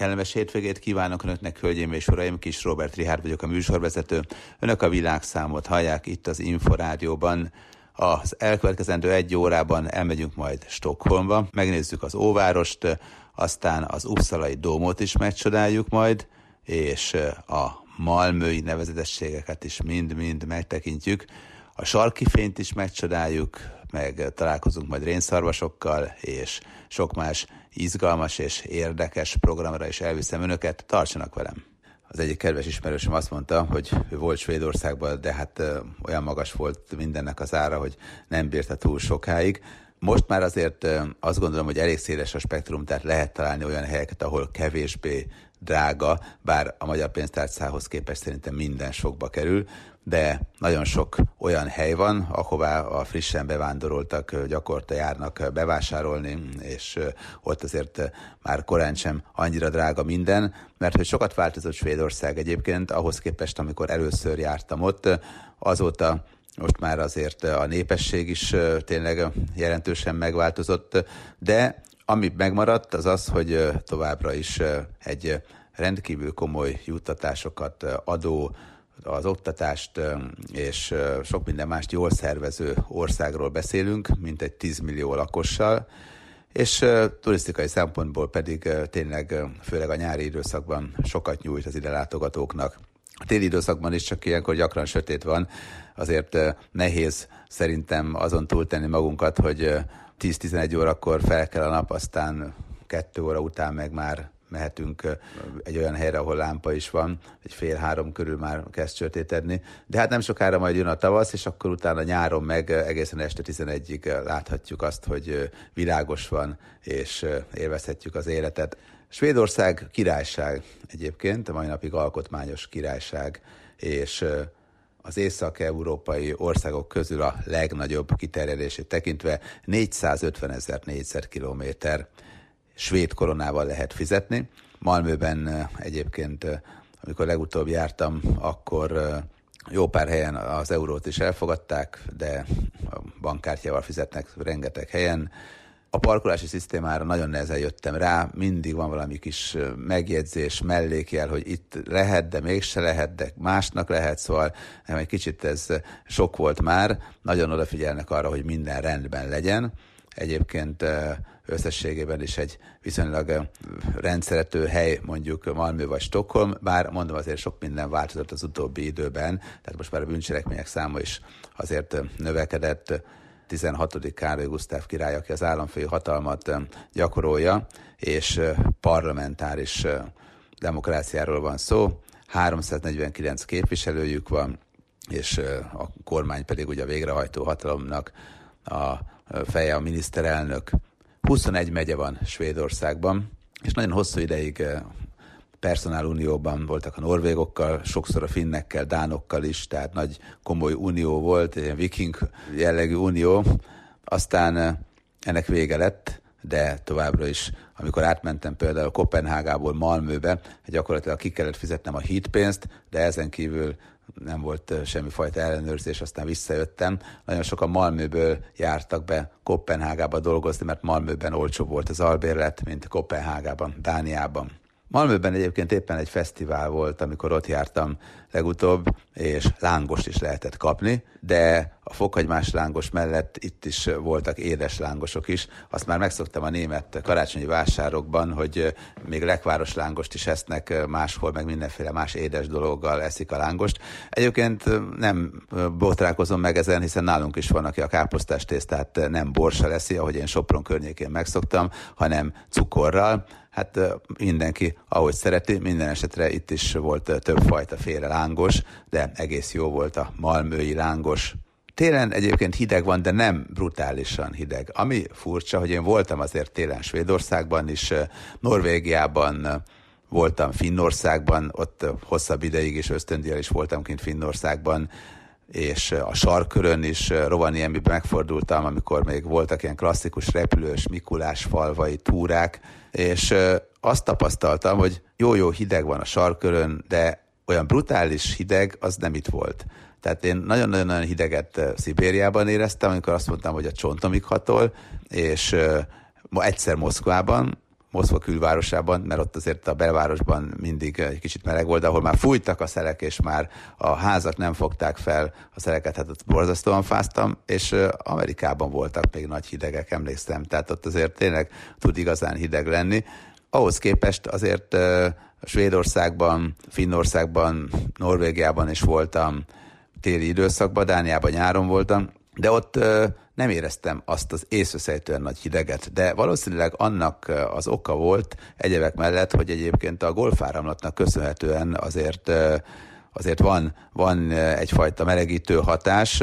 Kellemes hétvégét kívánok Önöknek, hölgyeim és uraim, Kis Robert Rihárd vagyok a műsorvezető. Önök a világszámot hallják itt az Inforádióban. Az elkövetkezendő egy órában elmegyünk majd Stockholmba, megnézzük az óvárost, aztán az Uppsalai dómot is megcsodáljuk majd, és a malmői nevezetességeket is mind-mind megtekintjük. A sarki fényt is megcsodáljuk, meg találkozunk majd rénszarvasokkal, és sok más izgalmas és érdekes programra is elviszem önöket. Tartsanak velem! Az egyik kedves ismerősöm azt mondta, hogy ő volt Svédországban, de hát olyan magas volt mindennek az ára, hogy nem bírta túl sokáig. Most már azért azt gondolom, hogy elég széles a spektrum, tehát lehet találni olyan helyeket, ahol kevésbé drága, bár a magyar pénztárcához képest szerintem minden sokba kerül, de nagyon sok olyan hely van, ahová a frissen bevándoroltak gyakorta járnak bevásárolni, és ott azért már korán sem annyira drága minden, mert hogy sokat változott Svédország egyébként, ahhoz képest, amikor először jártam ott, azóta most már azért a népesség is tényleg jelentősen megváltozott, de ami megmaradt, az az, hogy továbbra is egy rendkívül komoly juttatásokat adó, az oktatást és sok minden mást jól szervező országról beszélünk, mint egy 10 millió lakossal, és turisztikai szempontból pedig tényleg főleg a nyári időszakban sokat nyújt az ide látogatóknak. A téli időszakban is csak ilyenkor gyakran sötét van, azért nehéz szerintem azon túltenni magunkat, hogy 10-11 órakor fel kell a nap, aztán kettő óra után meg már mehetünk egy olyan helyre, ahol lámpa is van, egy fél három körül már kezd sötétedni, de hát nem sokára majd jön a tavasz, és akkor utána nyáron meg egészen este 11-ig láthatjuk azt, hogy világos van, és élvezhetjük az életet. Svédország királyság egyébként, a mai napig alkotmányos királyság, és az észak-európai országok közül a legnagyobb kiterjedését tekintve 450 ezer négyzetkilométer svéd koronával lehet fizetni. Malmöben egyébként, amikor legutóbb jártam, akkor jó pár helyen az eurót is elfogadták, de a bankkártyával fizetnek rengeteg helyen. A parkolási szisztémára nagyon nehezen jöttem rá, mindig van valami kis megjegyzés, mellékjel, hogy itt lehet, de mégse lehet, de másnak lehet, szóval egy kicsit ez sok volt már, nagyon odafigyelnek arra, hogy minden rendben legyen. Egyébként összességében is egy viszonylag rendszerető hely, mondjuk Malmö vagy Stockholm, bár mondom azért sok minden változott az utóbbi időben, tehát most már a bűncselekmények száma is azért növekedett, 16. Károly Gusztáv király, aki az államfői hatalmat gyakorolja, és parlamentáris demokráciáról van szó, 349 képviselőjük van, és a kormány pedig ugye a végrehajtó hatalomnak a feje a miniszterelnök. 21 megye van Svédországban, és nagyon hosszú ideig eh, personálunióban voltak a norvégokkal, sokszor a finnekkel, dánokkal is, tehát nagy komoly unió volt, egy viking jellegű unió. Aztán eh, ennek vége lett, de továbbra is, amikor átmentem például Kopenhágából Malmöbe, gyakorlatilag ki kellett fizetnem a hídpénzt, de ezen kívül nem volt semmifajta ellenőrzés, aztán visszajöttem. Nagyon sokan Malmöből jártak be Kopenhágába dolgozni, mert Malmöben olcsó volt az albérlet, mint Kopenhágában, Dániában. Malmöben egyébként éppen egy fesztivál volt, amikor ott jártam legutóbb, és lángost is lehetett kapni, de a fokhagymás lángos mellett itt is voltak édes lángosok is. Azt már megszoktam a német karácsonyi vásárokban, hogy még lekváros lángost is esznek máshol, meg mindenféle más édes dologgal eszik a lángost. Egyébként nem botrálkozom meg ezen, hiszen nálunk is van, aki a káposztás tésztát nem borsa leszi, ahogy én Sopron környékén megszoktam, hanem cukorral hát mindenki ahogy szereti, minden esetre itt is volt többfajta féle lángos, de egész jó volt a malmői lángos. Télen egyébként hideg van, de nem brutálisan hideg. Ami furcsa, hogy én voltam azért télen Svédországban is, Norvégiában, voltam Finnországban, ott hosszabb ideig is ösztöndíjjal is voltam kint Finnországban, és a sarkörön is Rovaniemiben megfordultam, amikor még voltak ilyen klasszikus repülős Mikulás falvai túrák, és azt tapasztaltam, hogy jó-jó hideg van a sarkörön, de olyan brutális hideg az nem itt volt. Tehát én nagyon-nagyon hideget Szibériában éreztem, amikor azt mondtam, hogy a csontomig hatol, és ma egyszer Moszkvában, Moszkva külvárosában, mert ott azért a belvárosban mindig egy kicsit meleg volt, ahol már fújtak a szelek, és már a házak nem fogták fel a szeleket, hát ott borzasztóan fáztam, és Amerikában voltak még nagy hidegek, emlékszem, tehát ott azért tényleg tud igazán hideg lenni. Ahhoz képest azért Svédországban, Finnországban, Norvégiában is voltam téli időszakban, Dániában nyáron voltam, de ott nem éreztem azt az észveszejtően nagy hideget, de valószínűleg annak az oka volt egyebek mellett, hogy egyébként a golfáramlatnak köszönhetően azért, azért van, van egyfajta melegítő hatás,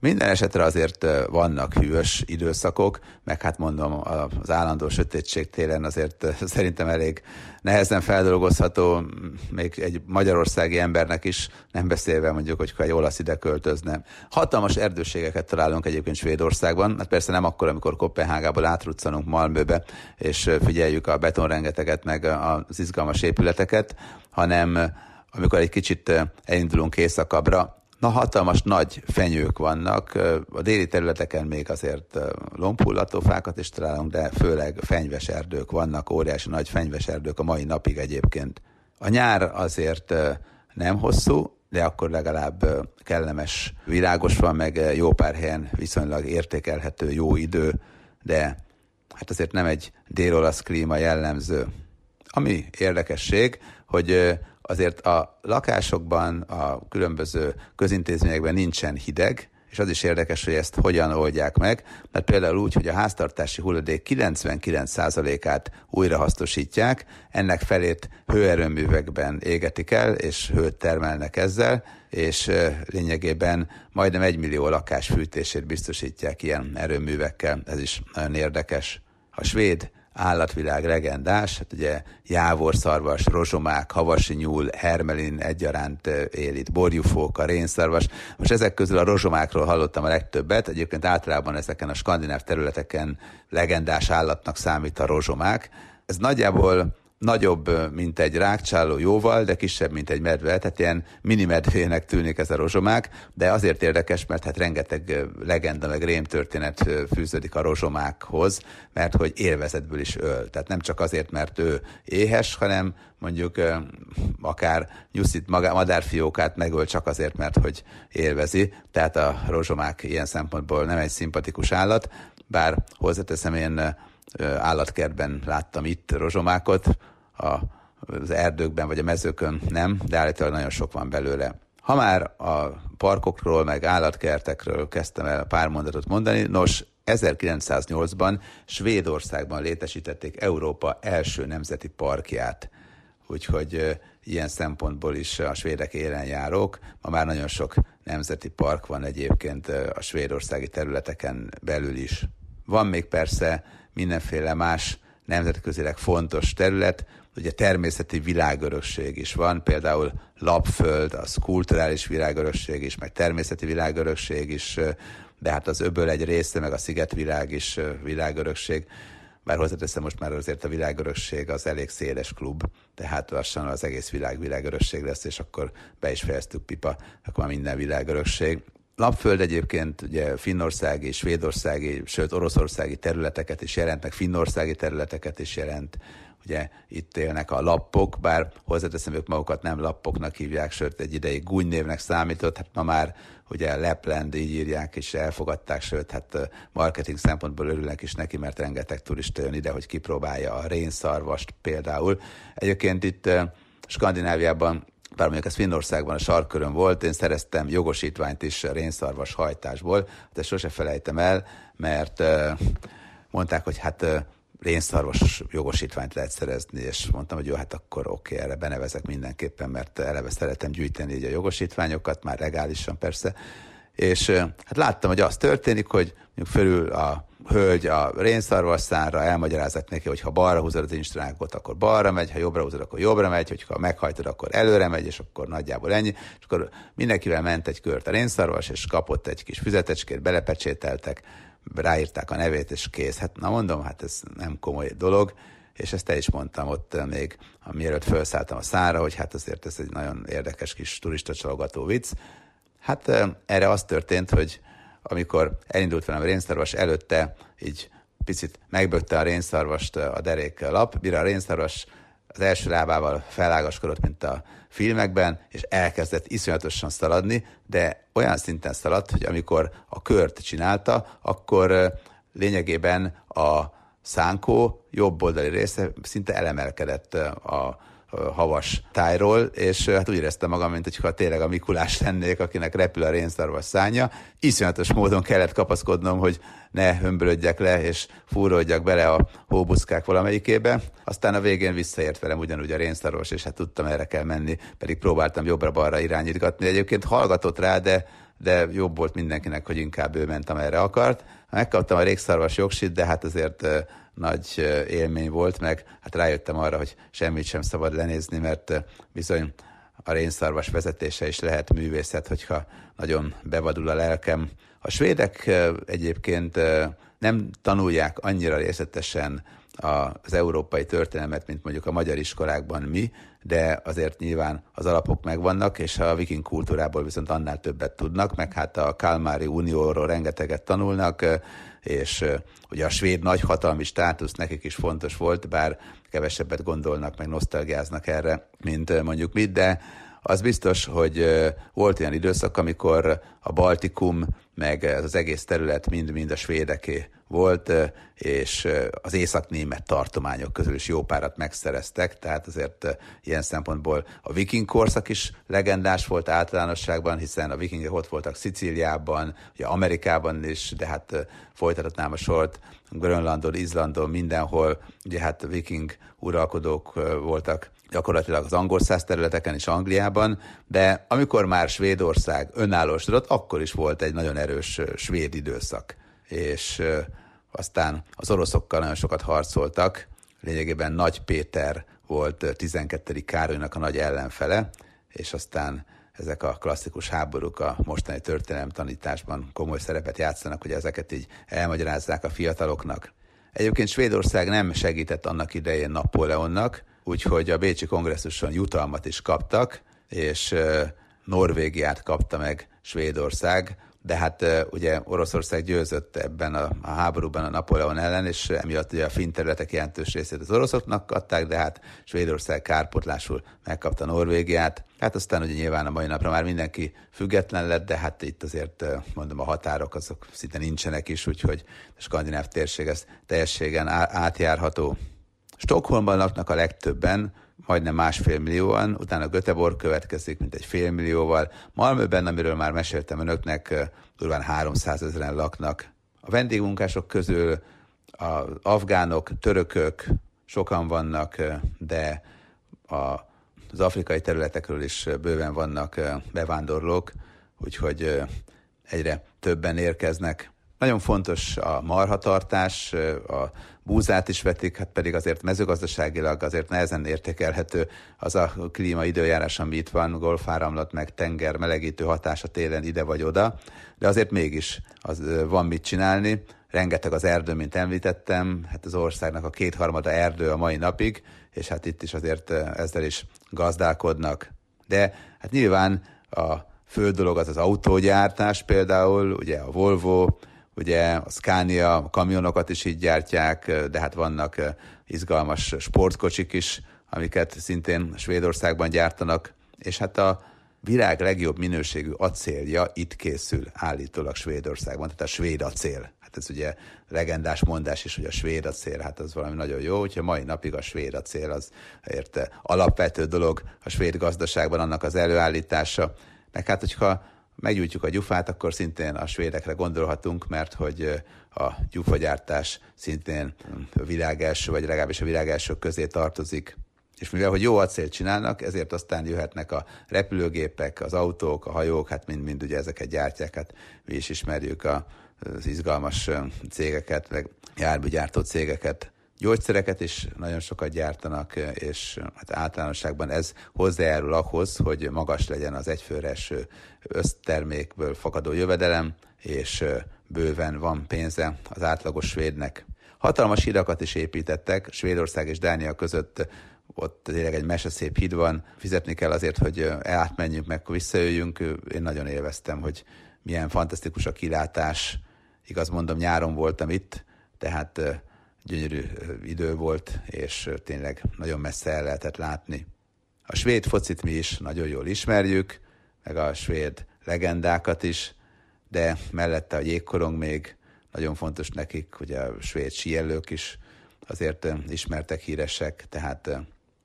minden esetre azért vannak hűvös időszakok, meg hát mondom, az állandó sötétség télen azért szerintem elég nehezen feldolgozható, még egy magyarországi embernek is, nem beszélve mondjuk, hogy egy olasz ide költözne. Hatalmas erdőségeket találunk egyébként Svédországban, hát persze nem akkor, amikor Kopenhágából átruccanunk Malmöbe, és figyeljük a betonrengeteget, meg az izgalmas épületeket, hanem amikor egy kicsit elindulunk északabbra, Na, hatalmas nagy fenyők vannak. A déli területeken még azért lombhullató fákat is találunk, de főleg fenyves erdők vannak, óriási nagy fenyves erdők a mai napig egyébként. A nyár azért nem hosszú, de akkor legalább kellemes, világos van, meg jó pár helyen viszonylag értékelhető jó idő, de hát azért nem egy dél-olasz klíma jellemző. Ami érdekesség, hogy azért a lakásokban, a különböző közintézményekben nincsen hideg, és az is érdekes, hogy ezt hogyan oldják meg, mert például úgy, hogy a háztartási hulladék 99%-át újrahasznosítják, ennek felét hőerőművekben égetik el, és hőt termelnek ezzel, és lényegében majdnem egy millió lakás fűtését biztosítják ilyen erőművekkel, ez is nagyon érdekes. A svéd állatvilág legendás, hát ugye jávorszarvas, rozsomák, havasi nyúl, hermelin egyaránt él itt, borjufóka, rénszarvas. Most ezek közül a rozsomákról hallottam a legtöbbet, egyébként általában ezeken a skandináv területeken legendás állatnak számít a rozsomák. Ez nagyjából nagyobb, mint egy rákcsáló jóval, de kisebb, mint egy medve, tehát ilyen mini medvének tűnik ez a rozsomák, de azért érdekes, mert hát rengeteg legenda, meg rémtörténet fűződik a rozsomákhoz, mert hogy élvezetből is öl. Tehát nem csak azért, mert ő éhes, hanem mondjuk akár nyuszít madárfiókát megöl csak azért, mert hogy élvezi. Tehát a rozsomák ilyen szempontból nem egy szimpatikus állat, bár hozzáteszem én állatkertben láttam itt rozsomákot, a, az erdőkben vagy a mezőkön nem, de állítólag nagyon sok van belőle. Ha már a parkokról, meg állatkertekről kezdtem el pár mondatot mondani, nos, 1908-ban Svédországban létesítették Európa első nemzeti parkját. Úgyhogy ilyen szempontból is a svédek élen járok. Ma már nagyon sok nemzeti park van egyébként a svédországi területeken belül is. Van még persze mindenféle más nemzetközileg fontos terület, ugye természeti világörökség is van, például Lapföld, az kulturális világörökség is, meg természeti világörökség is, de hát az öböl egy része, meg a szigetvilág is világörökség. Bár hozzáteszem, most már azért a világörökség az elég széles klub, tehát lassan az egész világ világörökség lesz, és akkor be is fejeztük pipa, akkor már minden világörökség. Lapföld egyébként ugye finnországi, svédországi, sőt oroszországi területeket is jelent, meg finnországi területeket is jelent. Ugye itt élnek a lappok, bár hozzáteszem, ők magukat nem lappoknak hívják, sőt egy ideig gúnynévnek számított, hát ma már ugye Lapland így írják, és elfogadták, sőt, hát marketing szempontból örülnek is neki, mert rengeteg turista jön ide, hogy kipróbálja a rénszarvast például. Egyébként itt Skandináviában bár mondjuk ez Finnországban a sarkörön volt, én szereztem jogosítványt is rénszarvas hajtásból, de sose felejtem el, mert mondták, hogy hát rénszarvas jogosítványt lehet szerezni, és mondtam, hogy jó, hát akkor oké, okay, erre benevezek mindenképpen, mert eleve szeretem gyűjteni így a jogosítványokat, már legálisan persze, és hát láttam, hogy az történik, hogy mondjuk fölül a hölgy a rénszarvasszára, elmagyarázott neki, hogy ha balra húzod az instránkot, akkor balra megy, ha jobbra húzod, akkor jobbra megy, hogyha meghajtod, akkor előre megy, és akkor nagyjából ennyi. És akkor mindenkivel ment egy kört a rénszarvas, és kapott egy kis füzetecskét, belepecsételtek, ráírták a nevét, és kész. Hát na mondom, hát ez nem komoly dolog, és ezt el is mondtam ott még, mielőtt felszálltam a szára, hogy hát azért ez egy nagyon érdekes kis turista csalogató vicc. Hát erre az történt, hogy amikor elindult velem a rénszarvas, előtte így picit megbökte a rénszarvast a derék lap, mire a rénszarvas az első lábával felágaskodott, mint a filmekben, és elkezdett iszonyatosan szaladni, de olyan szinten szaladt, hogy amikor a kört csinálta, akkor lényegében a szánkó jobb oldali része szinte elemelkedett a havas tájról, és hát úgy éreztem magam, mint hogyha tényleg a Mikulás lennék, akinek repül a rénszarvas szánya. Iszonyatos módon kellett kapaszkodnom, hogy ne hömbölödjek le, és fúródjak bele a hóbuszkák valamelyikébe. Aztán a végén visszaért velem ugyanúgy a rénszarvas, és hát tudtam, erre kell menni, pedig próbáltam jobbra-balra irányítgatni. Egyébként hallgatott rá, de de jobb volt mindenkinek, hogy inkább ő ment, amerre akart. Megkaptam a régszarvas jogsit, de hát azért nagy élmény volt, meg hát rájöttem arra, hogy semmit sem szabad lenézni, mert bizony a rénszarvas vezetése is lehet művészet, hogyha nagyon bevadul a lelkem. A svédek egyébként nem tanulják annyira részletesen az európai történelmet, mint mondjuk a magyar iskolákban mi, de azért nyilván az alapok megvannak, és a viking kultúrából viszont annál többet tudnak, meg hát a Kalmári Unióról rengeteget tanulnak, és ugye a svéd nagyhatalmi státusz nekik is fontos volt, bár kevesebbet gondolnak, meg nosztalgiáznak erre, mint mondjuk mit, de az biztos, hogy volt olyan időszak, amikor a Baltikum, meg az egész terület mind-mind a svédeké volt, és az észak-német tartományok közül is jó párat megszereztek, tehát azért ilyen szempontból a viking korszak is legendás volt általánosságban, hiszen a vikingek ott voltak Szicíliában, ugye Amerikában is, de hát folytathatnám a sort, Grönlandon, Izlandon, mindenhol, ugye hát viking uralkodók voltak gyakorlatilag az angol száz területeken és Angliában, de amikor már Svédország önállósodott, akkor is volt egy nagyon erős svéd időszak. És aztán az oroszokkal nagyon sokat harcoltak, lényegében Nagy Péter volt 12. Károlynak a nagy ellenfele, és aztán ezek a klasszikus háborúk a mostani történelem tanításban komoly szerepet játszanak, hogy ezeket így elmagyarázzák a fiataloknak. Egyébként Svédország nem segített annak idején Napóleonnak, úgyhogy a Bécsi kongresszuson jutalmat is kaptak, és Norvégiát kapta meg Svédország, de hát ugye Oroszország győzött ebben a, a háborúban a Napóleon ellen, és emiatt ugye a finn területek jelentős részét az oroszoknak adták, de hát Svédország kárpotlásul megkapta Norvégiát. Hát aztán ugye nyilván a mai napra már mindenki független lett, de hát itt azért mondom a határok azok szinte nincsenek is, úgyhogy a skandináv térség ez teljességen átjárható. Stockholmban laknak a legtöbben, majdnem másfél millióan, utána Göteborg következik, mint egy fél millióval. Malmöben, amiről már meséltem önöknek, durván 300 ezeren laknak. A vendégmunkások közül az afgánok, törökök sokan vannak, de a, az afrikai területekről is bőven vannak bevándorlók, úgyhogy egyre többen érkeznek. Nagyon fontos a marhatartás, a búzát is vetik, hát pedig azért mezőgazdaságilag azért nehezen értékelhető az a klíma időjárás, ami itt van, golfáramlat, meg tenger, melegítő hatása télen ide vagy oda, de azért mégis az, van mit csinálni. Rengeteg az erdő, mint említettem, hát az országnak a kétharmada erdő a mai napig, és hát itt is azért ezzel is gazdálkodnak. De hát nyilván a fő dolog az az autógyártás például, ugye a Volvo, Ugye a Scania a kamionokat is így gyártják, de hát vannak izgalmas sportkocsik is, amiket szintén Svédországban gyártanak, és hát a világ legjobb minőségű acélja itt készül állítólag Svédországban, tehát a svéd acél. Hát ez ugye legendás mondás is, hogy a svéd acél, hát az valami nagyon jó, hogyha mai napig a svéd acél az érte alapvető dolog a svéd gazdaságban, annak az előállítása. Meg hát, hogyha meggyújtjuk a gyufát, akkor szintén a svédekre gondolhatunk, mert hogy a gyufagyártás szintén a világ első, vagy legalábbis a világ első közé tartozik. És mivel, hogy jó acélt csinálnak, ezért aztán jöhetnek a repülőgépek, az autók, a hajók, hát mind-mind ugye ezeket gyártják, hát mi is ismerjük a, az izgalmas cégeket, meg járműgyártó cégeket. Gyógyszereket is nagyon sokat gyártanak, és hát általánosságban ez hozzájárul ahhoz, hogy magas legyen az egyfőre eső össztermékből fakadó jövedelem, és bőven van pénze az átlagos svédnek. Hatalmas hidakat is építettek, Svédország és Dánia között ott tényleg egy meseszép híd van, fizetni kell azért, hogy átmenjünk, meg visszajöjjünk. Én nagyon élveztem, hogy milyen fantasztikus a kilátás. Igaz mondom, nyáron voltam itt, tehát gyönyörű idő volt, és tényleg nagyon messze el lehetett látni. A svéd focit mi is nagyon jól ismerjük, meg a svéd legendákat is, de mellette a jégkorong még nagyon fontos nekik, hogy a svéd síelők is azért ismertek, híresek, tehát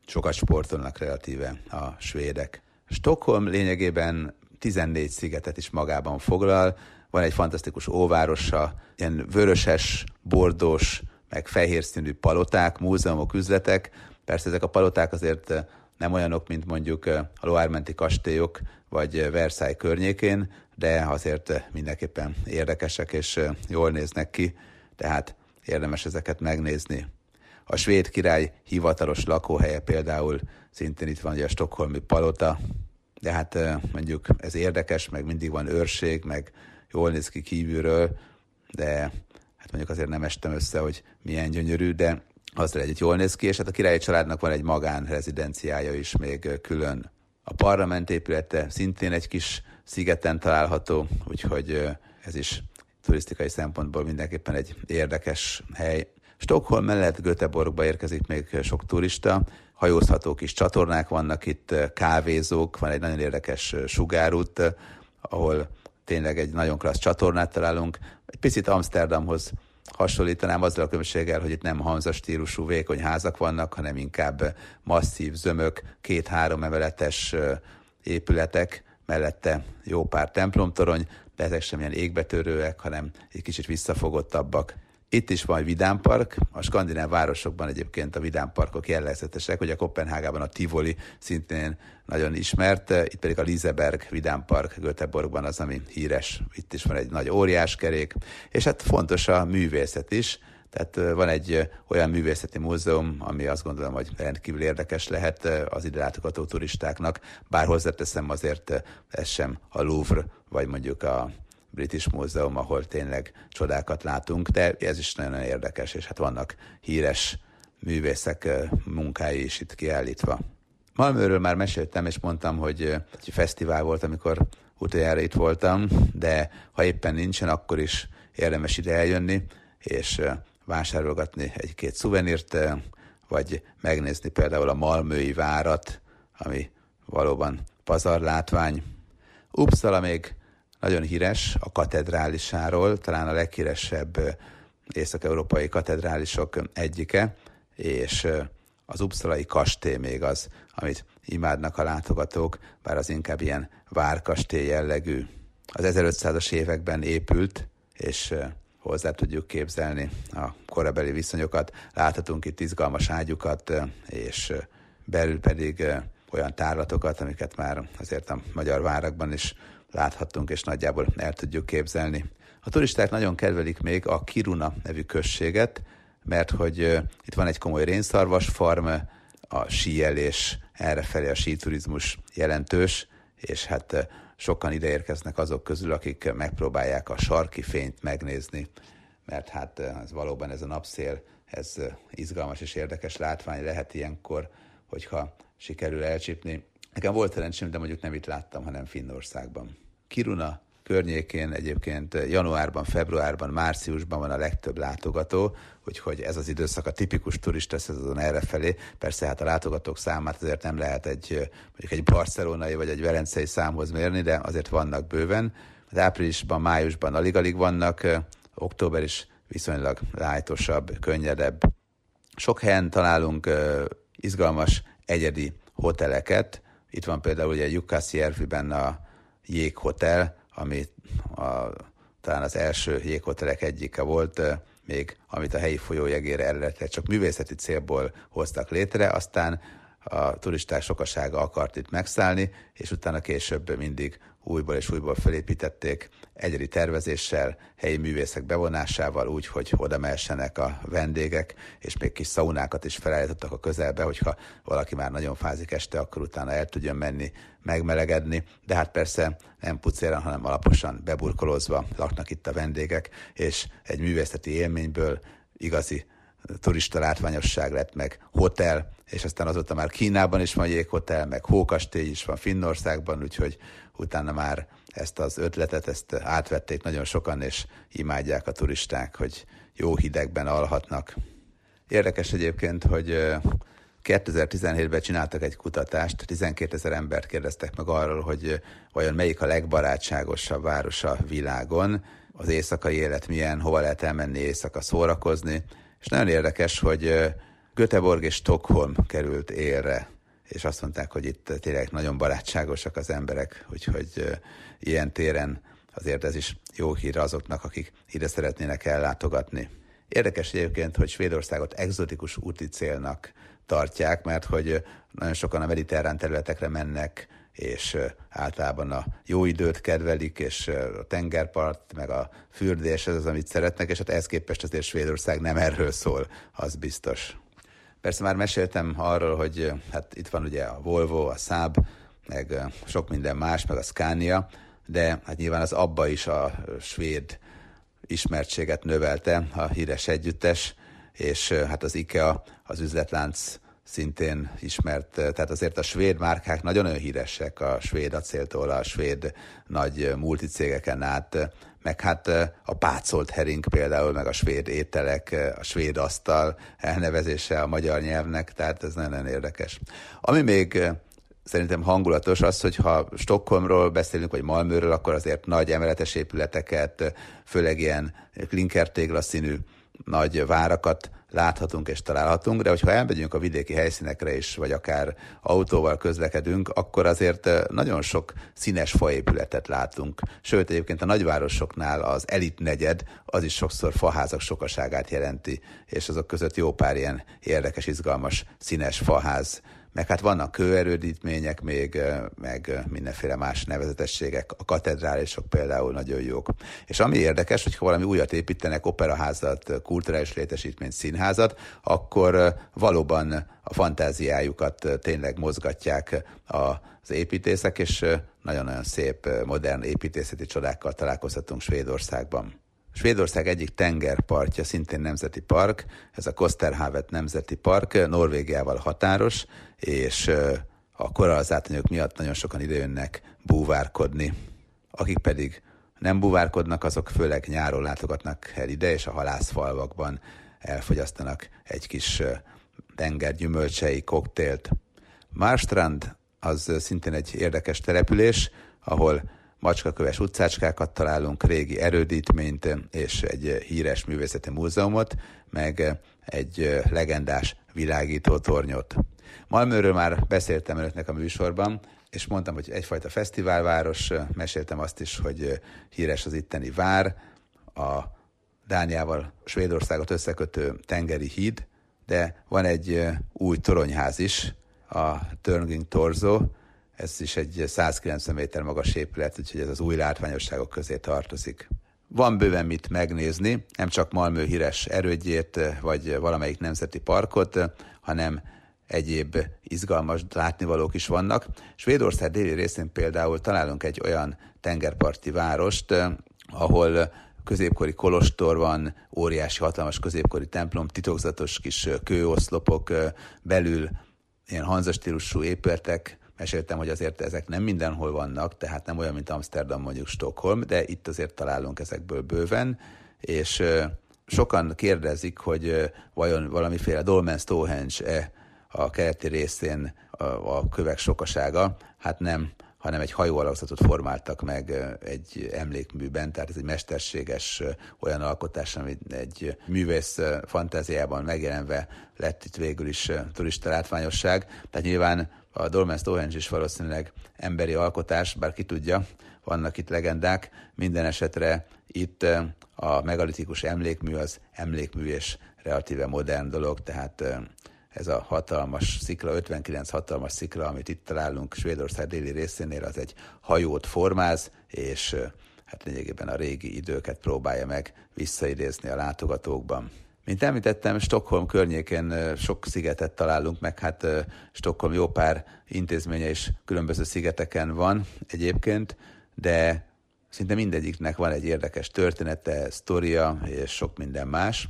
sokat sportolnak relatíve a svédek. Stockholm lényegében 14 szigetet is magában foglal, van egy fantasztikus óvárosa, ilyen vöröses, bordós, meg fehér színű paloták, múzeumok, üzletek. Persze ezek a paloták azért nem olyanok, mint mondjuk a Loármenti kastélyok, vagy Versailles környékén, de azért mindenképpen érdekesek és jól néznek ki, tehát érdemes ezeket megnézni. A svéd király hivatalos lakóhelye például szintén itt van ugye a Stockholmi palota, de hát mondjuk ez érdekes, meg mindig van őrség, meg jól néz ki kívülről, de hát mondjuk azért nem estem össze, hogy milyen gyönyörű, de az egy jól néz ki, és hát a királyi családnak van egy magánrezidenciája is még külön. A parlament épülete szintén egy kis szigeten található, úgyhogy ez is turisztikai szempontból mindenképpen egy érdekes hely. Stockholm mellett Göteborgba érkezik még sok turista, hajózható kis csatornák vannak itt, kávézók, van egy nagyon érdekes sugárút, ahol tényleg egy nagyon klassz csatornát találunk. Egy picit Amsterdamhoz hasonlítanám azzal a különbséggel, hogy itt nem Hanza stílusú vékony házak vannak, hanem inkább masszív zömök, két-három emeletes épületek, mellette jó pár templomtorony, de ezek sem ilyen égbetörőek, hanem egy kicsit visszafogottabbak. Itt is van vidámpark, a skandináv városokban egyébként a vidámparkok jellegzetesek, hogy a Kopenhágában a Tivoli szintén nagyon ismert, itt pedig a Liseberg vidámpark Göteborgban az, ami híres. Itt is van egy nagy óriáskerék, és hát fontos a művészet is, tehát van egy olyan művészeti múzeum, ami azt gondolom, hogy rendkívül érdekes lehet az ide látogató turistáknak, bár hozzáteszem azért ez sem a Louvre, vagy mondjuk a British Múzeum, ahol tényleg csodákat látunk, de ez is nagyon érdekes, és hát vannak híres művészek munkái is itt kiállítva. Malmőről már meséltem, és mondtam, hogy egy fesztivál volt, amikor utoljára itt voltam, de ha éppen nincsen, akkor is érdemes ide eljönni, és vásárolgatni egy-két szuvenírt, vagy megnézni például a Malmői várat, ami valóban pazarlátvány. Uppsala még nagyon híres a katedrálisáról, talán a leghíresebb észak-európai katedrálisok egyike, és az Uppsalai kastély még az, amit imádnak a látogatók, bár az inkább ilyen várkastély jellegű. Az 1500-as években épült, és hozzá tudjuk képzelni a korabeli viszonyokat. Láthatunk itt izgalmas ágyukat, és belül pedig olyan tárlatokat, amiket már azért a magyar várakban is láthattunk, és nagyjából el tudjuk képzelni. A turisták nagyon kedvelik még a Kiruna nevű községet, mert hogy itt van egy komoly rénszarvas farm, a síelés, errefelé a síturizmus jelentős, és hát sokan ide érkeznek azok közül, akik megpróbálják a sarki fényt megnézni, mert hát ez valóban ez a napszél, ez izgalmas és érdekes látvány lehet ilyenkor, hogyha sikerül elcsípni. Nekem volt szerencsém, de mondjuk nem itt láttam, hanem Finnországban. Kiruna környékén egyébként januárban, februárban, márciusban van a legtöbb látogató, úgyhogy ez az időszak a tipikus turista szezon errefelé. Persze hát a látogatók számát azért nem lehet egy, mondjuk egy barcelonai vagy egy velencei számhoz mérni, de azért vannak bőven. Az áprilisban, májusban alig-alig vannak, október is viszonylag lájtosabb, könnyedebb. Sok helyen találunk izgalmas egyedi hoteleket. Itt van például ugye Jukkasjärviben a jéghotel, ami a, talán az első jéghotelek egyike volt, még amit a helyi folyójegére eredetileg csak művészeti célból hoztak létre, aztán a turisták sokasága akart itt megszállni, és utána később mindig újból és újból felépítették egyedi tervezéssel, helyi művészek bevonásával, úgy, hogy oda mehessenek a vendégek, és még kis szaunákat is felállítottak a közelbe, hogyha valaki már nagyon fázik este, akkor utána el tudjon menni, megmelegedni, de hát persze nem pucéran, hanem alaposan beburkolózva laknak itt a vendégek, és egy művészeti élményből igazi turista látványosság lett, meg hotel, és aztán azóta már Kínában is van jéghotel, meg hókastély is van Finnországban, úgyhogy utána már ezt az ötletet, ezt átvették nagyon sokan, és imádják a turisták, hogy jó hidegben alhatnak. Érdekes egyébként, hogy 2017-ben csináltak egy kutatást, 12 ezer embert kérdeztek meg arról, hogy vajon melyik a legbarátságosabb város a világon, az éjszakai élet milyen, hova lehet elmenni éjszaka szórakozni, és nagyon érdekes, hogy Göteborg és Stockholm került élre, és azt mondták, hogy itt tényleg nagyon barátságosak az emberek, úgyhogy ilyen téren azért ez is jó hír azoknak, akik ide szeretnének ellátogatni. Érdekes egyébként, hogy Svédországot egzotikus úti célnak tartják, mert hogy nagyon sokan a mediterrán területekre mennek, és általában a jó időt kedvelik, és a tengerpart, meg a fürdés, ez az, amit szeretnek, és hát ehhez képest azért Svédország nem erről szól, az biztos. Persze már meséltem arról, hogy hát itt van ugye a Volvo, a Saab, meg sok minden más, meg a Scania, de hát nyilván az abba is a svéd ismertséget növelte a híres együttes, és hát az IKEA, az üzletlánc szintén ismert, tehát azért a svéd márkák nagyon-nagyon híresek, a svéd acéltól, a svéd nagy multicégeken át, meg hát a pácolt hering például, meg a svéd ételek, a svéd asztal elnevezése a magyar nyelvnek, tehát ez nagyon, nagyon érdekes. Ami még szerintem hangulatos az, hogy ha Stockholmról beszélünk, vagy Malmőről, akkor azért nagy emeletes épületeket, főleg ilyen klinkertéglaszínű nagy várakat láthatunk és találhatunk, de hogyha elmegyünk a vidéki helyszínekre is, vagy akár autóval közlekedünk, akkor azért nagyon sok színes faépületet látunk. Sőt, egyébként a nagyvárosoknál az elit negyed, az is sokszor faházak sokaságát jelenti, és azok között jó pár ilyen érdekes, izgalmas, színes faház meg hát vannak kőerődítmények még, meg mindenféle más nevezetességek, a katedrálisok például nagyon jók. És ami érdekes, hogyha valami újat építenek, operaházat, kulturális létesítményt, színházat, akkor valóban a fantáziájukat tényleg mozgatják az építészek, és nagyon-nagyon szép, modern építészeti csodákkal találkozhatunk Svédországban. Svédország egyik tengerpartja szintén nemzeti park, ez a Kosterhavet Nemzeti Park, Norvégiával határos, és a korallzátonyok miatt nagyon sokan idejönnek búvárkodni. Akik pedig nem búvárkodnak, azok főleg nyáron látogatnak el ide, és a halászfalvakban elfogyasztanak egy kis tenger gyümölcsei koktélt. Marstrand az szintén egy érdekes település, ahol macskaköves utcácskákat találunk, régi erődítményt és egy híres művészeti múzeumot, meg egy legendás világító tornyot. Malmőről már beszéltem önöknek a műsorban, és mondtam, hogy egyfajta fesztiválváros, meséltem azt is, hogy híres az itteni vár, a Dániával Svédországot összekötő tengeri híd, de van egy új toronyház is, a Turning Torzo, ez is egy 190 méter magas épület, úgyhogy ez az új látványosságok közé tartozik. Van bőven mit megnézni, nem csak Malmö híres erődjét, vagy valamelyik nemzeti parkot, hanem egyéb izgalmas látnivalók is vannak. Svédország déli részén például találunk egy olyan tengerparti várost, ahol középkori kolostor van, óriási, hatalmas középkori templom, titokzatos kis kőoszlopok, belül ilyen hanzastílusú épületek, meséltem, hogy azért ezek nem mindenhol vannak, tehát nem olyan, mint Amsterdam, mondjuk Stockholm, de itt azért találunk ezekből bőven, és sokan kérdezik, hogy vajon valamiféle Dolmen Stonehenge-e a keleti részén a, kövek sokasága, hát nem, hanem egy hajóalakzatot formáltak meg egy emlékműben, tehát ez egy mesterséges olyan alkotás, ami egy művész fantáziában megjelenve lett itt végül is turista látványosság. Tehát nyilván a Dolmen Stonehenge is valószínűleg emberi alkotás, bár ki tudja, vannak itt legendák. Minden esetre itt a megalitikus emlékmű az emlékmű és relatíve modern dolog, tehát ez a hatalmas szikla, 59 hatalmas szikla, amit itt találunk Svédország déli részénél, az egy hajót formáz, és hát lényegében a régi időket próbálja meg visszaidézni a látogatókban. Mint említettem, Stockholm környékén sok szigetet találunk, meg hát Stockholm jó pár intézménye is különböző szigeteken van egyébként, de szinte mindegyiknek van egy érdekes története, sztoria és sok minden más.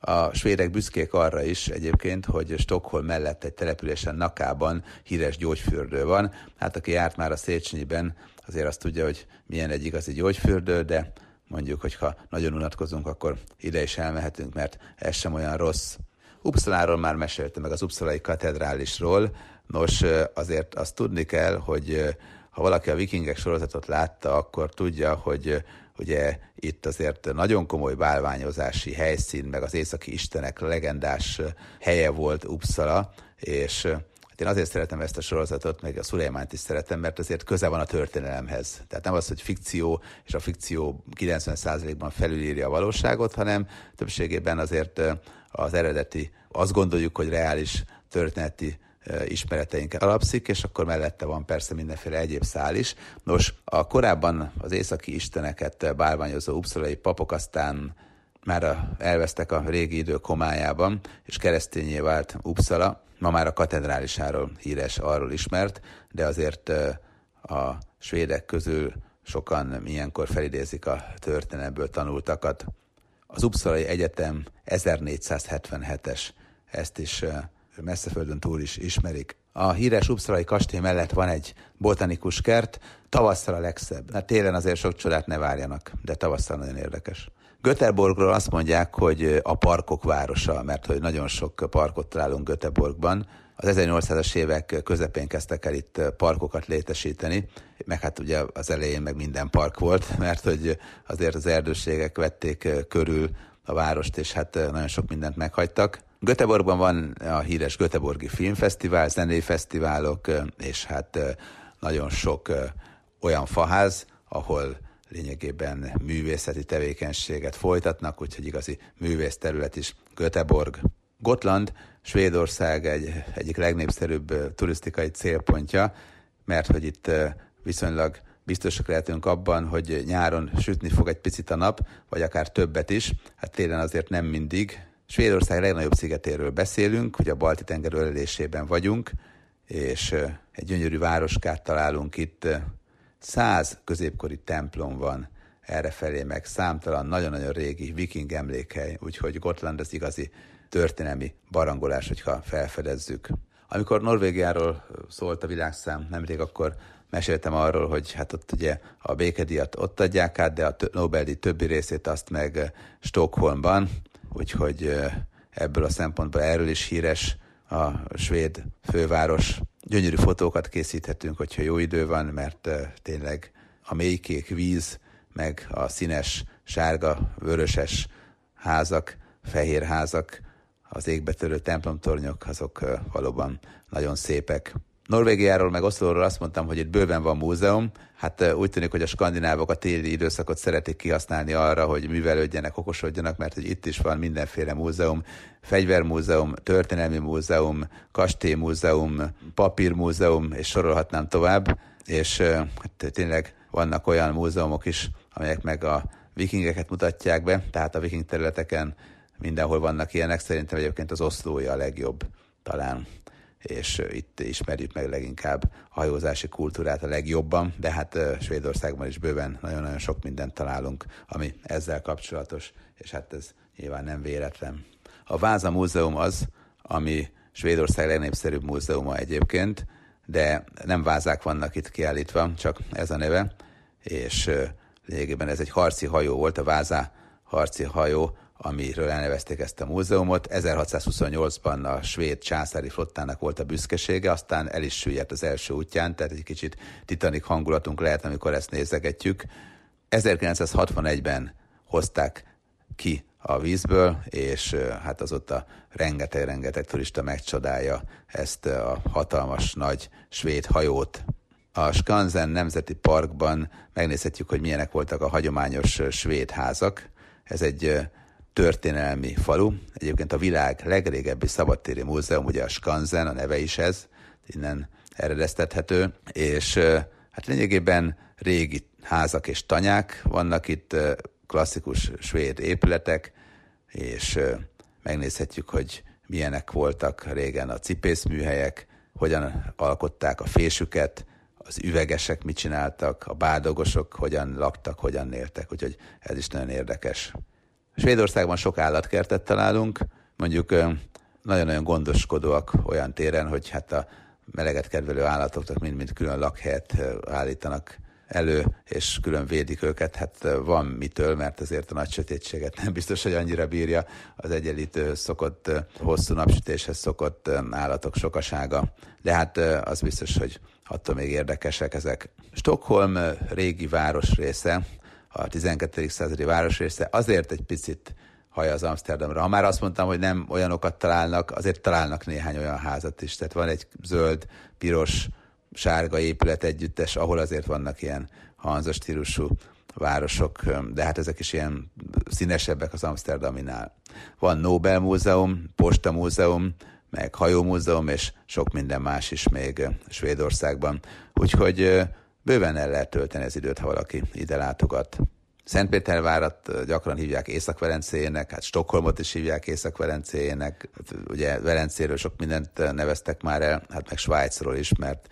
A svédek büszkék arra is egyébként, hogy Stockholm mellett egy településen Nakában híres gyógyfürdő van. Hát aki járt már a Széchenyiben, azért azt tudja, hogy milyen egy igazi gyógyfürdő, de mondjuk, hogyha nagyon unatkozunk, akkor ide is elmehetünk, mert ez sem olyan rossz. Uppsaláról már meséltem, meg az Uppsalai katedrálisról. Nos, azért azt tudni kell, hogy ha valaki a vikingek sorozatot látta, akkor tudja, hogy ugye itt azért nagyon komoly bálványozási helyszín, meg az északi istenek legendás helye volt Uppsala, és én azért szeretem ezt a sorozatot, meg a Szulejmánt is szeretem, mert azért köze van a történelemhez. Tehát nem az, hogy fikció, és a fikció 90%-ban felülírja a valóságot, hanem többségében azért az eredeti, azt gondoljuk, hogy reális történeti ismereteinket alapszik, és akkor mellette van persze mindenféle egyéb szál is. Nos, a korábban az északi isteneket bálványozó upszalai papok aztán már elvesztek a régi idők homályában, és keresztényé vált Uppsala, ma már a katedrálisáról híres, arról ismert, de azért a svédek közül sokan ilyenkor felidézik a történelmből tanultakat. Az Uppsalai Egyetem 1477-es, ezt is messzeföldön túl is ismerik. A híres Uppsalai kastély mellett van egy botanikus kert, tavasszal a legszebb. Hát télen azért sok csodát ne várjanak, de tavasszal nagyon érdekes. Göteborgról azt mondják, hogy a parkok városa, mert hogy nagyon sok parkot találunk Göteborgban. Az 1800-as évek közepén kezdtek el itt parkokat létesíteni, meg hát ugye az elején meg minden park volt, mert hogy azért az erdőségek vették körül a várost, és hát nagyon sok mindent meghagytak. Göteborgban van a híres Göteborgi Filmfesztivál, zenei fesztiválok, és hát nagyon sok olyan faház, ahol lényegében művészeti tevékenységet folytatnak, úgyhogy igazi művészterület is Göteborg. Gotland, Svédország egy, egyik legnépszerűbb turisztikai célpontja, mert hogy itt viszonylag biztosak lehetünk abban, hogy nyáron sütni fog egy picit a nap, vagy akár többet is. Hát télen azért nem mindig, Svédország legnagyobb szigetéről beszélünk, hogy a Balti tenger ölelésében vagyunk, és egy gyönyörű városkát találunk itt. Száz középkori templom van errefelé, meg számtalan nagyon-nagyon régi viking emlékhely, úgyhogy Gotland az igazi történelmi barangolás, hogyha felfedezzük. Amikor Norvégiáról szólt a világszám nemrég, akkor meséltem arról, hogy hát ott ugye a békediat ott adják át, de a Nobel-díj többi részét azt meg Stockholmban, úgyhogy ebből a szempontból erről is híres a svéd főváros. Gyönyörű fotókat készíthetünk, hogyha jó idő van, mert tényleg a mélykék víz, meg a színes, sárga, vöröses házak, fehér házak, az égbetörő templomtornyok, azok valóban nagyon szépek. Norvégiáról meg Oszlóról azt mondtam, hogy itt bőven van múzeum. Hát úgy tűnik, hogy a skandinávok a téli időszakot szeretik kihasználni arra, hogy művelődjenek, okosodjanak, mert hogy itt is van mindenféle múzeum, fegyvermúzeum, történelmi múzeum, kastélymúzeum, papírmúzeum, és sorolhatnám tovább. És hát tényleg vannak olyan múzeumok is, amelyek meg a vikingeket mutatják be, tehát a viking területeken mindenhol vannak ilyenek. Szerintem egyébként az oszlói a legjobb talán és itt ismerjük meg leginkább a hajózási kultúrát a legjobban, de hát Svédországban is bőven nagyon-nagyon sok mindent találunk, ami ezzel kapcsolatos, és hát ez nyilván nem véletlen. A Váza Múzeum az, ami Svédország legnépszerűbb múzeuma egyébként, de nem vázák vannak itt kiállítva, csak ez a neve, és lényegében ez egy harci hajó volt, a Váza harci hajó, amiről elnevezték ezt a múzeumot. 1628-ban a svéd császári flottának volt a büszkesége, aztán el is süllyedt az első útján, tehát egy kicsit titanik hangulatunk lehet, amikor ezt nézegetjük. 1961-ben hozták ki a vízből, és hát azóta rengeteg-rengeteg turista megcsodálja ezt a hatalmas nagy svéd hajót. A Skansen Nemzeti Parkban megnézhetjük, hogy milyenek voltak a hagyományos svéd házak. Ez egy történelmi falu. Egyébként a világ legrégebbi szabadtéri múzeum, ugye a Skansen, a neve is ez, innen eredeztethető, és hát lényegében régi házak és tanyák vannak itt, klasszikus svéd épületek, és megnézhetjük, hogy milyenek voltak régen a cipészműhelyek, hogyan alkották a fésüket, az üvegesek mit csináltak, a bádogosok hogyan laktak, hogyan néltek, úgyhogy ez is nagyon érdekes. Svédországban sok állatkertet találunk, mondjuk nagyon-nagyon gondoskodóak olyan téren, hogy hát a meleget kedvelő állatoknak mind-mind külön lakhelyet állítanak elő, és külön védik őket. Hát van mitől, mert azért a nagy sötétséget nem biztos, hogy annyira bírja az egyenlítő szokott, hosszú napsütéshez szokott állatok sokasága. De hát az biztos, hogy attól még érdekesek ezek. Stockholm régi városrésze, a 12. századi városrésze azért egy picit haj az Amsterdamra. Ha már azt mondtam, hogy nem olyanokat találnak, azért találnak néhány olyan házat is. Tehát van egy zöld, piros, sárga épület együttes, ahol azért vannak ilyen hanza stílusú városok, de hát ezek is ilyen színesebbek az Amsterdaminál. Van Nobel Múzeum, Posta Múzeum, meg Hajómúzeum, és sok minden más is még Svédországban. Úgyhogy bőven el lehet tölteni az időt, ha valaki ide látogat. Szentpétervárat gyakran hívják Észak-Velencéjének, hát Stockholmot is hívják Észak-Velencéjének. Hát ugye Velencéről sok mindent neveztek már el, hát meg Svájcról is, mert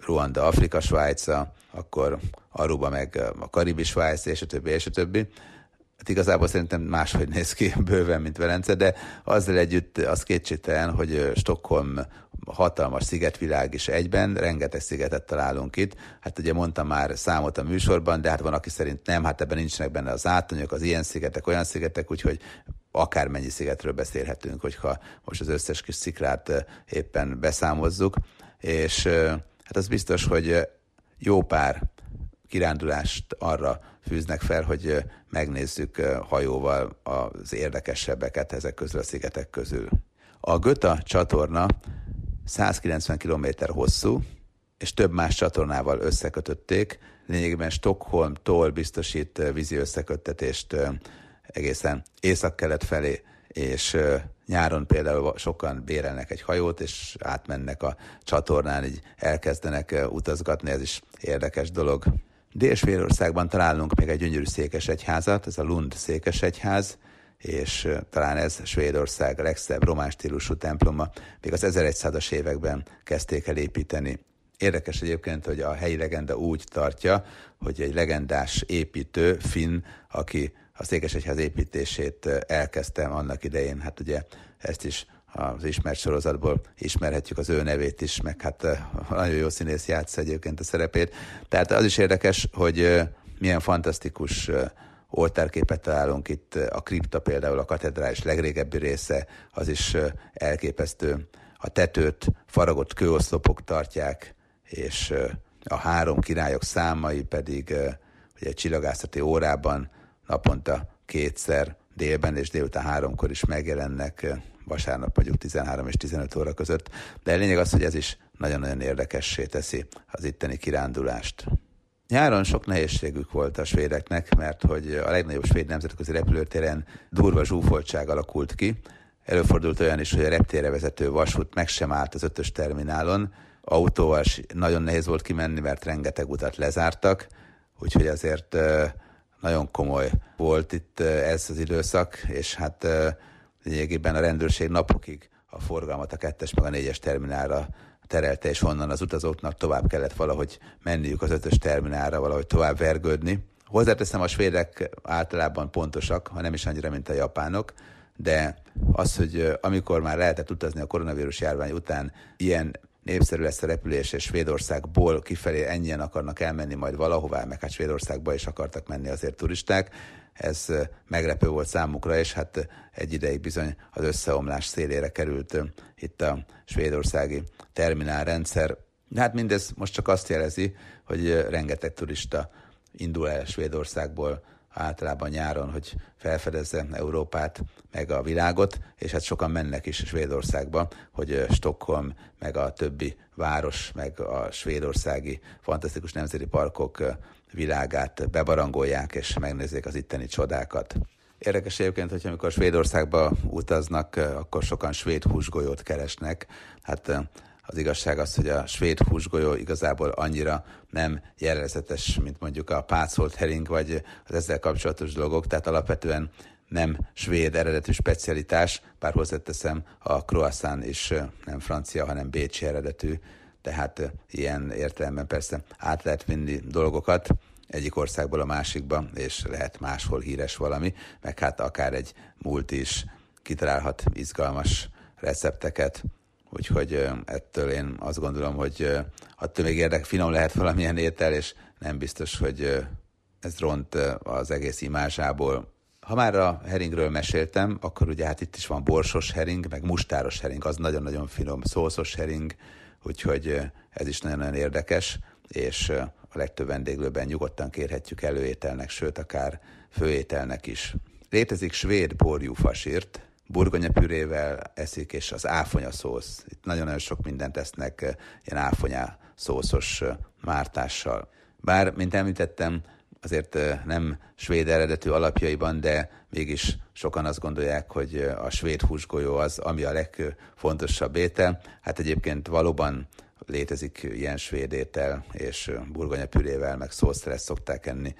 Ruanda, Afrika, Svájca, akkor Aruba meg a Karibi Svájc, és a többi, és a többi. Hát igazából szerintem máshogy néz ki bőven, mint Velence, de azzal együtt az kétségtelen, hogy Stockholm hatalmas szigetvilág is egyben, rengeteg szigetet találunk itt. Hát ugye mondtam már számot a műsorban, de hát van, aki szerint nem, hát ebben nincsenek benne az átonyok, az ilyen szigetek, olyan szigetek, úgyhogy akármennyi szigetről beszélhetünk, hogyha most az összes kis szikrát éppen beszámozzuk, és hát az biztos, hogy jó pár kirándulást arra fűznek fel, hogy megnézzük hajóval az érdekesebbeket ezek közül a szigetek közül. A Göta csatorna 190 km hosszú, és több más csatornával összekötötték. Lényegében Stockholmtól biztosít vízi összeköttetést egészen észak-kelet felé, és nyáron például sokan bérelnek egy hajót, és átmennek a csatornán, így elkezdenek utazgatni, ez is érdekes dolog. Dél-Svédországban találunk még egy gyönyörű székesegyházat, ez a Lund székesegyház, és talán ez Svédország legszebb román stílusú temploma, még az 1100-as években kezdték el építeni. Érdekes egyébként, hogy a helyi legenda úgy tartja, hogy egy legendás építő, Finn, aki a Székesegyház építését elkezdte annak idején, hát ugye ezt is az ismert sorozatból ismerhetjük az ő nevét is, meg hát nagyon jó színész játsz egyébként a szerepét. Tehát az is érdekes, hogy milyen fantasztikus oltárképet találunk itt, a kripta például a katedrális legrégebbi része, az is elképesztő. A tetőt faragott kőoszlopok tartják, és a három királyok számai pedig ugye egy csillagászati órában naponta kétszer délben és délután háromkor is megjelennek, vasárnap mondjuk 13 és 15 óra között, de a lényeg az, hogy ez is nagyon-nagyon érdekessé teszi az itteni kirándulást. Nyáron sok nehézségük volt a svédeknek, mert hogy a legnagyobb svéd nemzetközi repülőtéren durva zsúfoltság alakult ki. Előfordult olyan is, hogy a reptére vezető vasút meg sem állt az ötös terminálon, autóval nagyon nehéz volt kimenni, mert rengeteg utat lezártak, úgyhogy azért nagyon komoly volt itt ez az időszak, és hát lényegében a rendőrség napokig a forgalmat a kettes meg a négyes terminálra terelte, és onnan az utazóknak tovább kellett valahogy menniük az ötös terminálra, valahogy tovább vergődni. Hozzáteszem, a svédek általában pontosak, ha nem is annyira, mint a japánok, de az, hogy amikor már lehetett utazni a koronavírus járvány után, ilyen népszerű lesz a repülés, és Svédországból kifelé ennyien akarnak elmenni majd valahová, meg hát Svédországba is akartak menni azért turisták, ez meglepő volt számukra, és hát egy ideig bizony az összeomlás szélére került itt a svédországi terminálrendszer. Hát mindez most csak azt jelezi, hogy rengeteg turista indul el Svédországból általában nyáron, hogy felfedezze Európát, meg a világot, és hát sokan mennek is Svédországba, hogy Stockholm, meg a többi város, meg a svédországi fantasztikus nemzeti parkok világát bebarangolják, és megnézzék az itteni csodákat. Érdekes egyébként, hogy amikor Svédországba utaznak, akkor sokan svéd húsgolyót keresnek. Hát az igazság az, hogy a svéd húsgolyó igazából annyira nem jellezetes, mint mondjuk a pácolt hering, vagy az ezzel kapcsolatos dolgok, tehát alapvetően nem svéd eredetű specialitás, bár hozzáteszem, a croissant is nem francia, hanem bécsi eredetű, tehát ilyen értelemben persze át lehet vinni dolgokat. egyik országból a másikba, és lehet máshol híres valami, meg hát akár egy múlt is kitalálhat izgalmas recepteket, úgyhogy ettől én azt gondolom, hogy attól még érdek, finom lehet valamilyen étel, és nem biztos, hogy ez ront az egész imázsából. Ha már a heringről meséltem, akkor ugye hát itt is van borsos hering, meg mustáros hering, az nagyon-nagyon finom, szószos hering, úgyhogy ez is nagyon-nagyon érdekes, és a legtöbb vendéglőben nyugodtan kérhetjük előételnek, sőt akár főételnek is. Létezik svéd borjú fasírt, burgonyapürével eszik, és az áfonya szósz. Itt nagyon-nagyon sok mindent esznek ilyen áfonya szószos mártással. Bár, mint említettem, azért nem svéd eredetű alapjaiban, de mégis sokan azt gondolják, hogy a svéd húsgolyó az, ami a legfontosabb étel. Hát egyébként valóban létezik ilyen svéd étel, és burgonyapürével, meg szószteres szokták enni,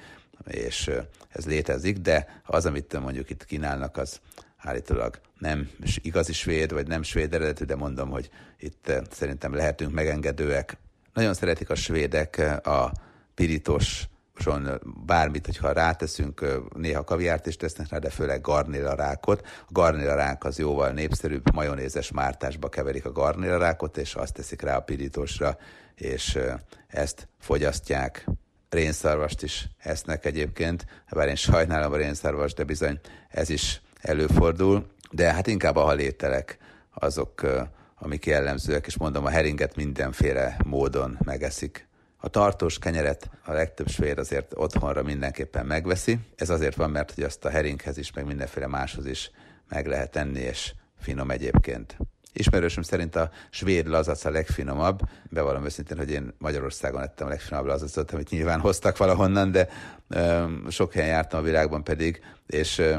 és ez létezik, de az, amit mondjuk itt kínálnak, az állítólag nem igazi svéd, vagy nem svéd eredetű, de mondom, hogy itt szerintem lehetünk megengedőek. Nagyon szeretik a svédek a pirítos bármit, hogyha ráteszünk, néha kaviárt is tesznek rá, de főleg garnélarákot. A garnélarák az jóval népszerűbb, majonézes mártásba keverik a garnélarákot, és azt teszik rá a pirítosra, és ezt fogyasztják. Rénszarvast is esznek egyébként, bár én sajnálom a rénszarvast, de bizony ez is előfordul, de hát inkább a halételek azok, amik jellemzőek, és mondom, a heringet mindenféle módon megeszik. A tartós kenyeret a legtöbb svéd azért otthonra mindenképpen megveszi. Ez azért van, mert hogy azt a heringhez is, meg mindenféle máshoz is meg lehet enni, és finom egyébként. Ismerősöm szerint a svéd lazac a legfinomabb. Bevallom őszintén, hogy én Magyarországon ettem a legfinomabb lazacot, amit nyilván hoztak valahonnan, de ö, sok helyen jártam a világban pedig, és ö,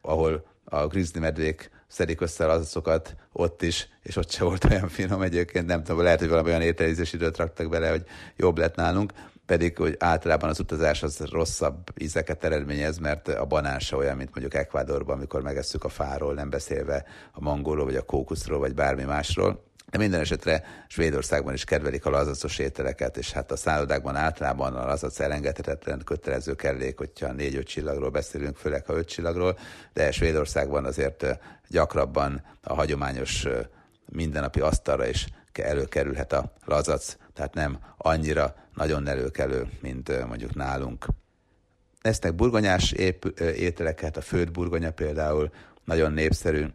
ahol a grizzly medvék szedik össze az azokat ott is, és ott se volt olyan finom egyébként, nem tudom, lehet, hogy valami olyan ételizés időt raktak bele, hogy jobb lett nálunk, pedig hogy általában az utazás az rosszabb ízeket eredményez, mert a banán olyan, mint mondjuk Ekvádorban, amikor megesszük a fáról, nem beszélve a mangóról, vagy a kókuszról, vagy bármi másról. De minden esetre Svédországban is kedvelik a lazacos ételeket, és hát a szállodákban általában a lazac elengedhetetlen kötelező kellék, hogyha négy-öt csillagról beszélünk, főleg ha öt csillagról, de Svédországban azért gyakrabban a hagyományos mindennapi asztalra is előkerülhet a lazac, tehát nem annyira nagyon előkelő, mint mondjuk nálunk. Esznek burgonyás ételeket, a főtt burgonya például nagyon népszerű,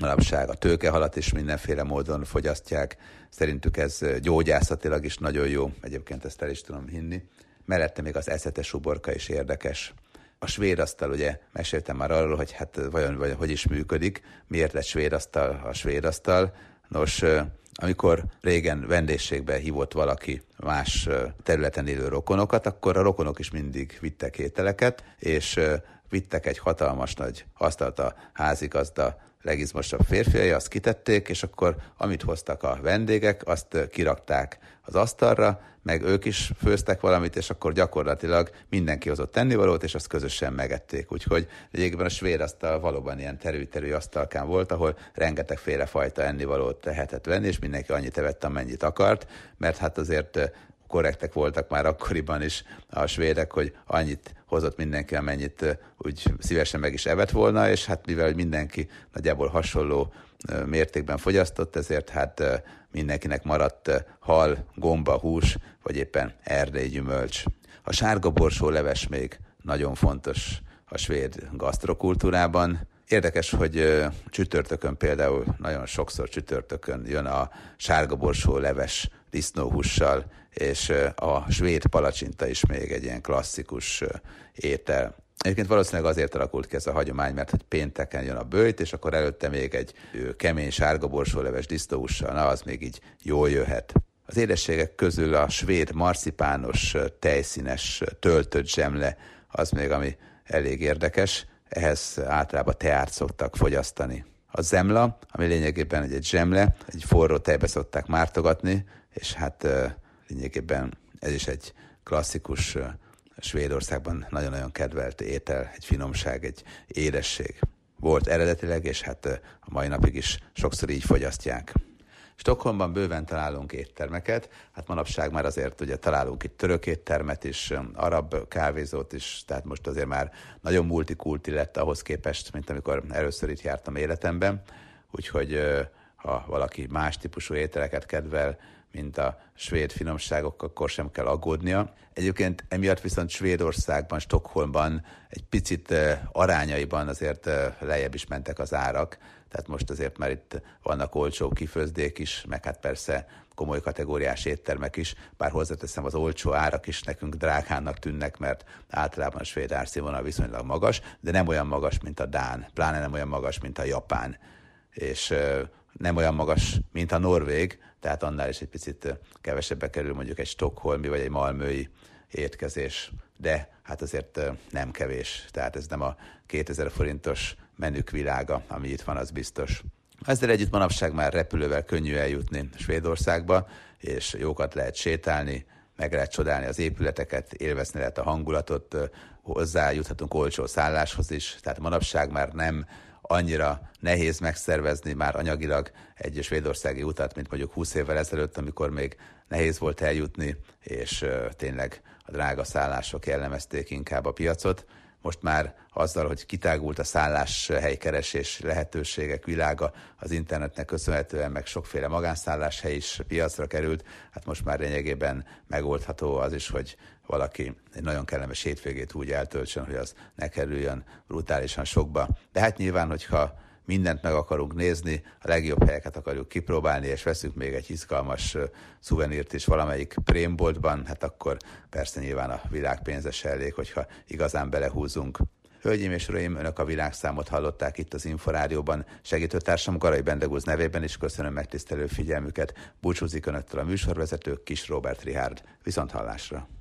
manapság a tőkehalat is mindenféle módon fogyasztják. Szerintük ez gyógyászatilag is nagyon jó, egyébként ezt el is tudom hinni. Mellette még az eszetes uborka is érdekes. A svéd ugye meséltem már arról, hogy hát vajon, vajon hogy is működik, miért lett svéd a svéd. Nos, amikor régen vendégségbe hívott valaki más területen élő rokonokat, akkor a rokonok is mindig vittek ételeket, és vittek egy hatalmas nagy asztalt a házigazda legizmosabb férfiai, azt kitették, és akkor amit hoztak a vendégek, azt kirakták az asztalra, meg ők is főztek valamit, és akkor gyakorlatilag mindenki hozott tennivalót, és azt közösen megették. Úgyhogy lényegében a svéd asztal valóban ilyen terű-terű asztalkán volt, ahol rengeteg fajta ennivalót tehetett venni, és mindenki annyit evett, amennyit akart, mert hát azért korrektek voltak már akkoriban is a svédek, hogy annyit hozott mindenki, amennyit úgy szívesen meg is evett volna, és hát mivel mindenki nagyjából hasonló mértékben fogyasztott, ezért hát mindenkinek maradt hal, gomba, hús, vagy éppen erdély gyümölcs. A sárga borsó leves még nagyon fontos a svéd gasztrokultúrában. Érdekes, hogy csütörtökön például nagyon sokszor csütörtökön jön a sárga borsó leves disznóhussal, és a svéd palacsinta is még egy ilyen klasszikus étel. Egyébként valószínűleg azért alakult ki ez a hagyomány, mert hogy pénteken jön a bőjt, és akkor előtte még egy kemény sárga borsóleves disznóhussal, na az még így jól jöhet. Az édességek közül a svéd marcipános, tejszínes, töltött zsemle az még, ami elég érdekes. Ehhez általában teát szoktak fogyasztani. A zemla, ami lényegében egy zsemle, egy forró tejbe szokták mártogatni, és hát lényegében ez is egy klasszikus Svédországban nagyon-nagyon kedvelt étel, egy finomság, egy édesség. Volt eredetileg, és hát a mai napig is sokszor így fogyasztják. Stockholmban bőven találunk éttermeket, hát manapság már azért ugye találunk itt török éttermet is, arab kávézót is, tehát most azért már nagyon multikulti lett ahhoz képest, mint amikor először itt jártam életemben, úgyhogy ha valaki más típusú ételeket kedvel, mint a svéd finomságok, akkor sem kell aggódnia. Egyébként emiatt viszont Svédországban, Stockholmban egy picit arányaiban azért lejjebb is mentek az árak, tehát most azért már itt vannak olcsó kifőzdék is, meg hát persze komoly kategóriás éttermek is, bár hozzáteszem, az olcsó árak is nekünk drágának tűnnek, mert általában a svéd árszínvonal viszonylag magas, de nem olyan magas, mint a Dán, pláne nem olyan magas, mint a Japán. És nem olyan magas, mint a Norvég, tehát annál is egy picit kevesebbe kerül mondjuk egy stokholmi vagy egy malmői étkezés, de hát azért nem kevés, tehát ez nem a 2000 forintos menük világa, ami itt van, az biztos. Ezzel együtt manapság már repülővel könnyű eljutni Svédországba, és jókat lehet sétálni, meg lehet csodálni az épületeket, élvezni lehet a hangulatot, hozzájuthatunk olcsó szálláshoz is, tehát manapság már nem annyira nehéz megszervezni már anyagilag egy svédországi utat, mint mondjuk 20 évvel ezelőtt, amikor még nehéz volt eljutni, és tényleg a drága szállások jellemezték inkább a piacot. Most már azzal, hogy kitágult a szálláshelykeresés lehetőségek világa, az internetnek köszönhetően meg sokféle magánszálláshely is piacra került, hát most már lényegében megoldható az is, hogy valaki egy nagyon kellemes hétvégét úgy eltöltsön, hogy az ne kerüljön brutálisan sokba. De hát nyilván, hogyha mindent meg akarunk nézni, a legjobb helyeket akarjuk kipróbálni, és veszünk még egy izgalmas szuvenírt is valamelyik prémboltban, hát akkor persze nyilván a világ pénzes elég, hogyha igazán belehúzunk. Hölgyeim és uraim, önök a világszámot hallották itt az Inforádióban. Segítőtársam Garai Bendegúz nevében is köszönöm megtisztelő figyelmüket. Búcsúzik önöktől a műsorvezető Kis Robert Rihárd. Viszont hallásra!